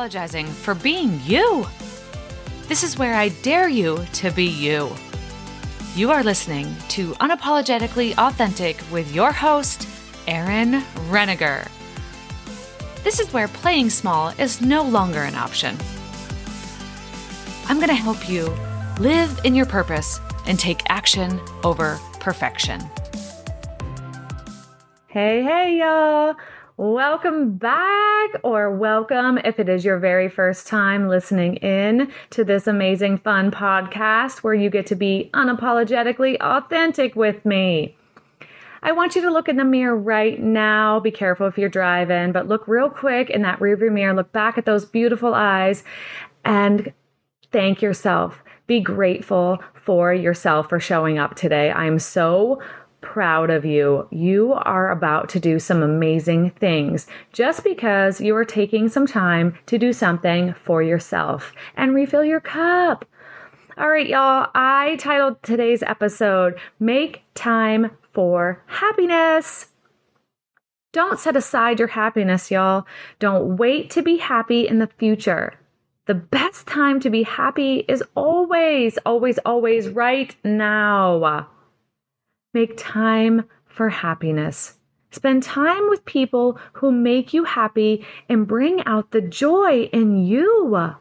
Apologizing for being you. This is where I dare you to be you. You are listening to Unapologetically Authentic with your host, Erin Reniger. This is where playing small is no longer an option. I'm going to help you live in your purpose and take action over perfection. Hey, hey, y'all. Welcome back, or welcome if it is your very first time listening in to this amazing, fun podcast where you get to be unapologetically authentic with me. I want you to look in the mirror right now. Be careful if you're driving, but look real quick in that rearview mirror. Look back at those beautiful eyes and thank yourself. Be grateful for yourself for showing up today. I'm so proud of you. You are about to do some amazing things just because you are taking some time to do something for yourself and refill your cup. All right, y'all, I titled today's episode Make Time for Happiness. Don't set aside your happiness, y'all. Don't wait to be happy in the future. The best time to be happy is always, always, always right now. Make time for happiness. Spend time with people who make you happy and bring out the joy in you.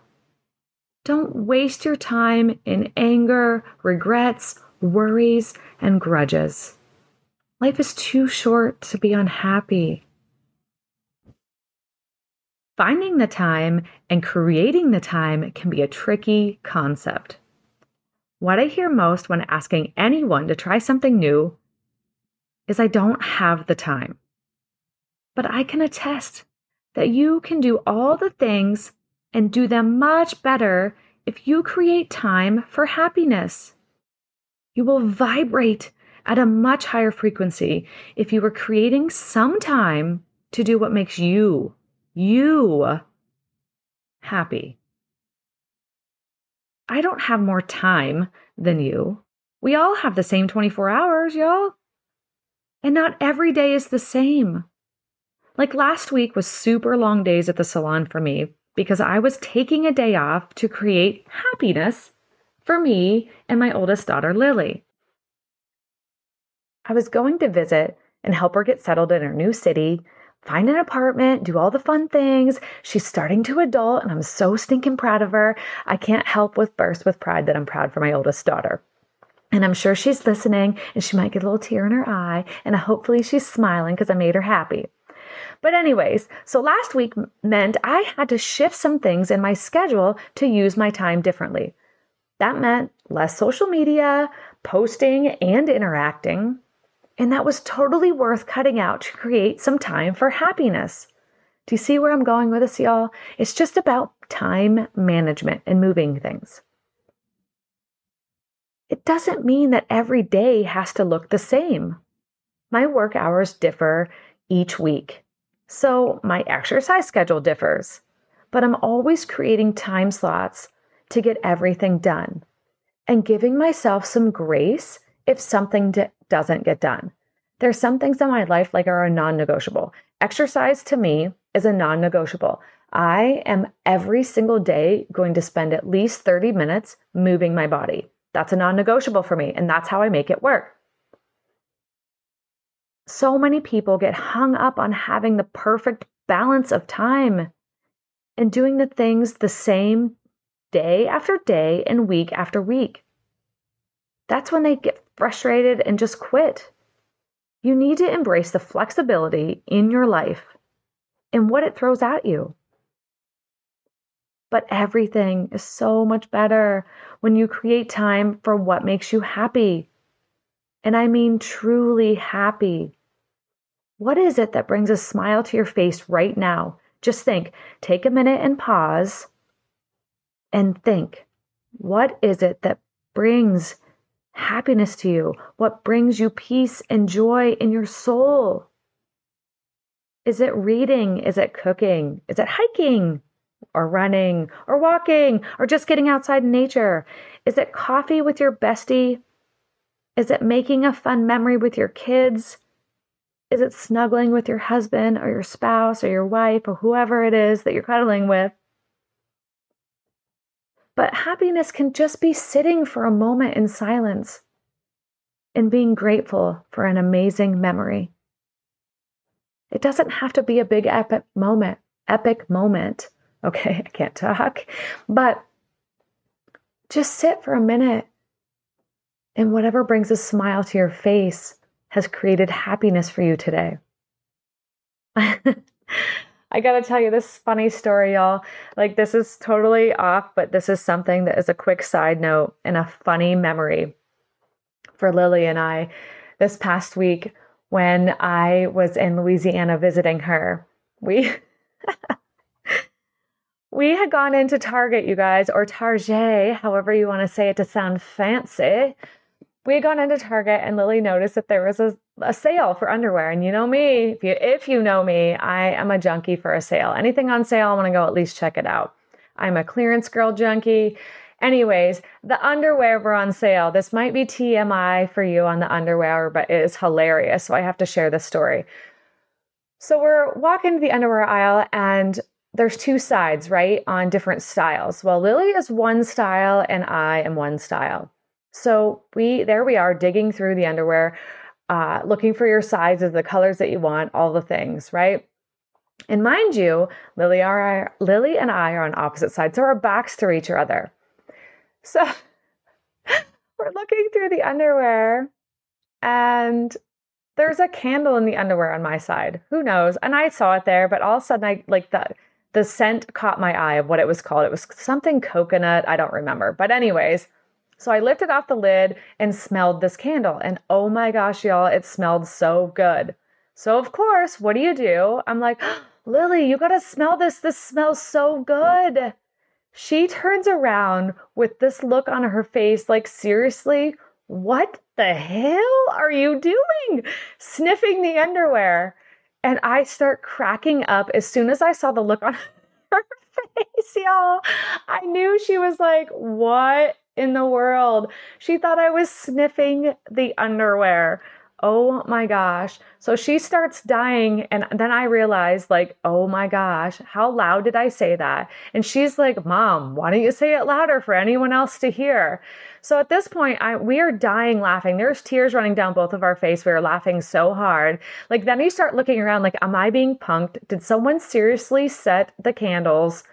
Don't waste your time in anger, regrets, worries, and grudges. Life is too short to be unhappy. Finding the time and creating the time can be a tricky concept. What I hear most when asking anyone to try something new is I don't have the time. But I can attest that you can do all the things and do them much better if you create time for happiness. You will vibrate at a much higher frequency if you are creating some time to do what makes you, you happy. I don't have more time than you. We all have the same 24 hours, y'all. And not every day is the same. Like last week was super long days at the salon for me because I was taking a day off to create happiness for me and my oldest daughter, Lily. I was going to visit and help her get settled in her new city find an apartment, do all the fun things. She's starting to adult, and I'm so stinking proud of her. I can't help with burst with pride that I'm proud for my oldest daughter. And I'm sure she's listening and she might get a little tear in her eye, and hopefully she's smiling because I made her happy. But, anyways, so last week meant I had to shift some things in my schedule to use my time differently. That meant less social media, posting, and interacting. And that was totally worth cutting out to create some time for happiness. Do you see where I'm going with this, y'all? It's just about time management and moving things. It doesn't mean that every day has to look the same. My work hours differ each week, so my exercise schedule differs. But I'm always creating time slots to get everything done and giving myself some grace if something d- doesn't get done. There's some things in my life like are a non-negotiable. Exercise to me is a non-negotiable. I am every single day going to spend at least 30 minutes moving my body. That's a non-negotiable for me and that's how I make it work. So many people get hung up on having the perfect balance of time and doing the things the same day after day and week after week. That's when they get frustrated and just quit. You need to embrace the flexibility in your life and what it throws at you. But everything is so much better when you create time for what makes you happy. And I mean truly happy. What is it that brings a smile to your face right now? Just think, take a minute and pause and think. What is it that brings happiness to you? What brings you peace and joy in your soul? Is it reading? Is it cooking? Is it hiking or running or walking or just getting outside in nature? Is it coffee with your bestie? Is it making a fun memory with your kids? Is it snuggling with your husband or your spouse or your wife or whoever it is that you're cuddling with? But happiness can just be sitting for a moment in silence and being grateful for an amazing memory. It doesn't have to be a big epic moment, epic moment. Okay, I can't talk. But just sit for a minute and whatever brings a smile to your face has created happiness for you today. I got to tell you this funny story, y'all. Like, this is totally off, but this is something that is a quick side note and a funny memory for Lily and I this past week when I was in Louisiana visiting her. We. we had gone into Target, you guys, or Target, however you want to say it to sound fancy. We had gone into Target and Lily noticed that there was a a sale for underwear. And you know me, if you if you know me, I am a junkie for a sale. Anything on sale, I want to go at least check it out. I'm a clearance girl junkie. Anyways, the underwear were on sale. This might be TMI for you on the underwear, but it is hilarious. So I have to share this story. So we're walking to the underwear aisle and there's two sides, right, on different styles. Well, Lily is one style and I am one style. So we there we are digging through the underwear uh, looking for your sizes, the colors that you want, all the things, right? And mind you, Lily, are, Lily and I are on opposite sides, so our backs to each other. So we're looking through the underwear, and there's a candle in the underwear on my side. Who knows? And I saw it there, but all of a sudden, I like the the scent caught my eye of what it was called. It was something coconut. I don't remember. But anyways, so I lifted off the lid and smelled this candle. And oh my gosh, y'all, it smelled so good. So, of course, what do you do? I'm like, Lily, you got to smell this. This smells so good. She turns around with this look on her face like, seriously, what the hell are you doing? Sniffing the underwear. And I start cracking up as soon as I saw the look on her face, y'all. I knew she was like, what in the world. She thought I was sniffing the underwear. Oh my gosh. So she starts dying. And then I realize, like, oh my gosh, how loud did I say that? And she's like, Mom, why don't you say it louder for anyone else to hear? So at this point, I, we are dying laughing. There's tears running down both of our face. We are laughing so hard. Like, then you start looking around, like, am I being punked? Did someone seriously set the candles,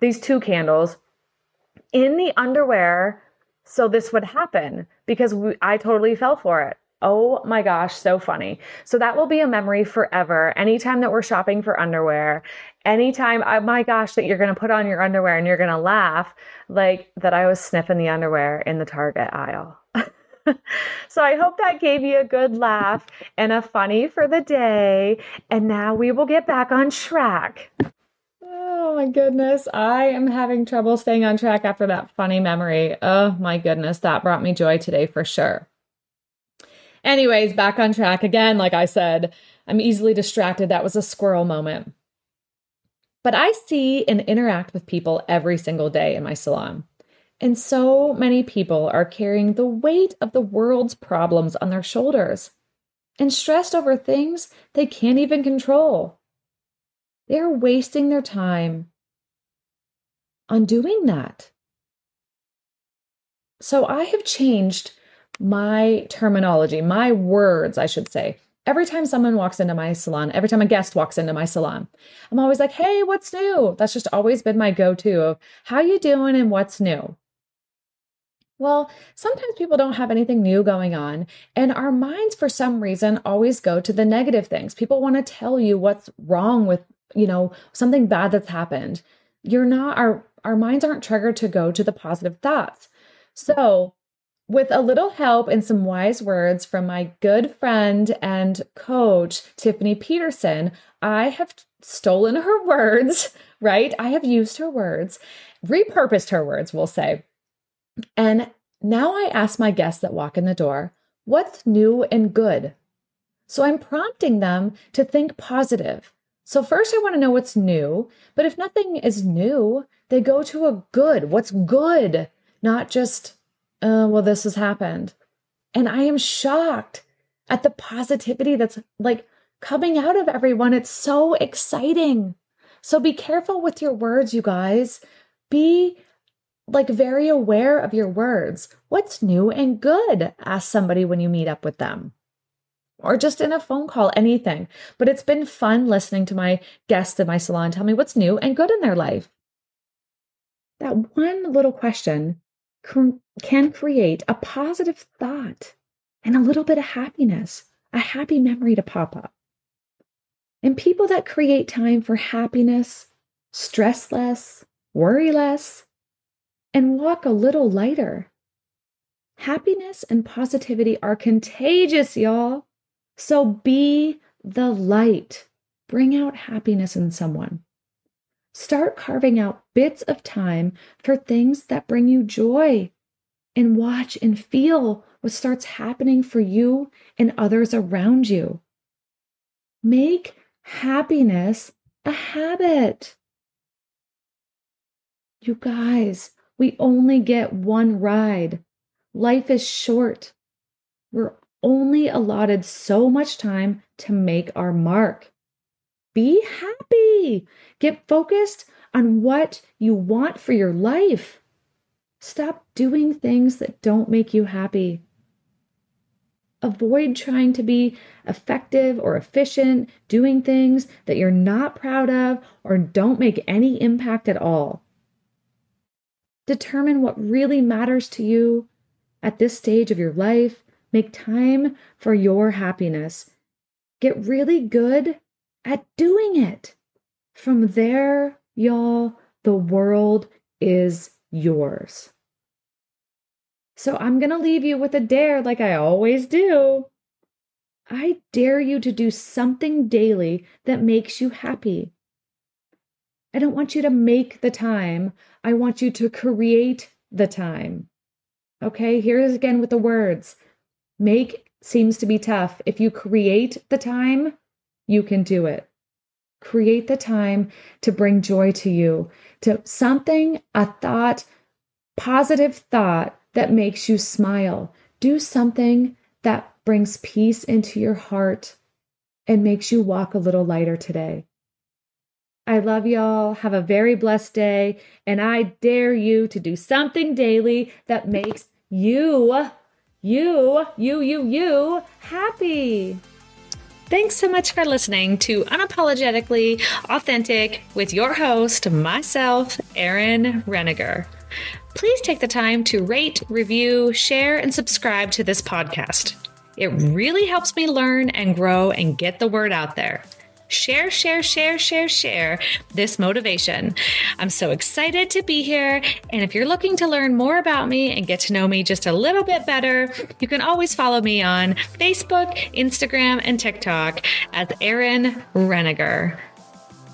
these two candles, in the underwear so this would happen because we, I totally fell for it. Oh my gosh, so funny. So that will be a memory forever. Anytime that we're shopping for underwear, anytime, oh my gosh, that you're going to put on your underwear and you're going to laugh like that I was sniffing the underwear in the Target aisle. so I hope that gave you a good laugh and a funny for the day. And now we will get back on track. Oh my goodness. I am having trouble staying on track after that funny memory. Oh my goodness. That brought me joy today for sure. Anyways, back on track again. Like I said, I'm easily distracted. That was a squirrel moment. But I see and interact with people every single day in my salon. And so many people are carrying the weight of the world's problems on their shoulders and stressed over things they can't even control. They're wasting their time on doing that. So I have changed my terminology, my words, I should say. Every time someone walks into my salon, every time a guest walks into my salon, I'm always like, "Hey, what's new?" That's just always been my go-to of how you doing and what's new. Well, sometimes people don't have anything new going on, and our minds, for some reason, always go to the negative things. People want to tell you what's wrong with you know, something bad that's happened, you're not our our minds aren't triggered to go to the positive thoughts. So, with a little help and some wise words from my good friend and coach, Tiffany Peterson, I have stolen her words, right? I have used her words, repurposed her words, we'll say. And now I ask my guests that walk in the door, what's new and good? So I'm prompting them to think positive, so, first, I want to know what's new. But if nothing is new, they go to a good. What's good? Not just, uh, well, this has happened. And I am shocked at the positivity that's like coming out of everyone. It's so exciting. So be careful with your words, you guys. Be like very aware of your words. What's new and good? Ask somebody when you meet up with them or just in a phone call, anything. But it's been fun listening to my guests in my salon tell me what's new and good in their life. That one little question can create a positive thought and a little bit of happiness, a happy memory to pop up. And people that create time for happiness, stress less, worry less, and walk a little lighter. Happiness and positivity are contagious, y'all. So be the light. Bring out happiness in someone. Start carving out bits of time for things that bring you joy and watch and feel what starts happening for you and others around you. Make happiness a habit. You guys, we only get one ride. Life is short. We're only allotted so much time to make our mark. Be happy. Get focused on what you want for your life. Stop doing things that don't make you happy. Avoid trying to be effective or efficient, doing things that you're not proud of or don't make any impact at all. Determine what really matters to you at this stage of your life. Make time for your happiness. Get really good at doing it. From there, y'all, the world is yours. So I'm going to leave you with a dare like I always do. I dare you to do something daily that makes you happy. I don't want you to make the time. I want you to create the time. Okay, here's again with the words. Make seems to be tough. If you create the time, you can do it. Create the time to bring joy to you, to something, a thought, positive thought that makes you smile. Do something that brings peace into your heart and makes you walk a little lighter today. I love y'all. Have a very blessed day. And I dare you to do something daily that makes you, you, you, you, you happy. Thanks so much for listening to Unapologetically Authentic with your host, myself, Erin Reniger please take the time to rate, review, share, and subscribe to this podcast. It really helps me learn and grow and get the word out there. Share, share, share, share, share this motivation. I'm so excited to be here. And if you're looking to learn more about me and get to know me just a little bit better, you can always follow me on Facebook, Instagram, and TikTok as Erin Reniger.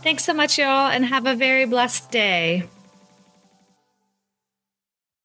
Thanks so much, y'all, and have a very blessed day.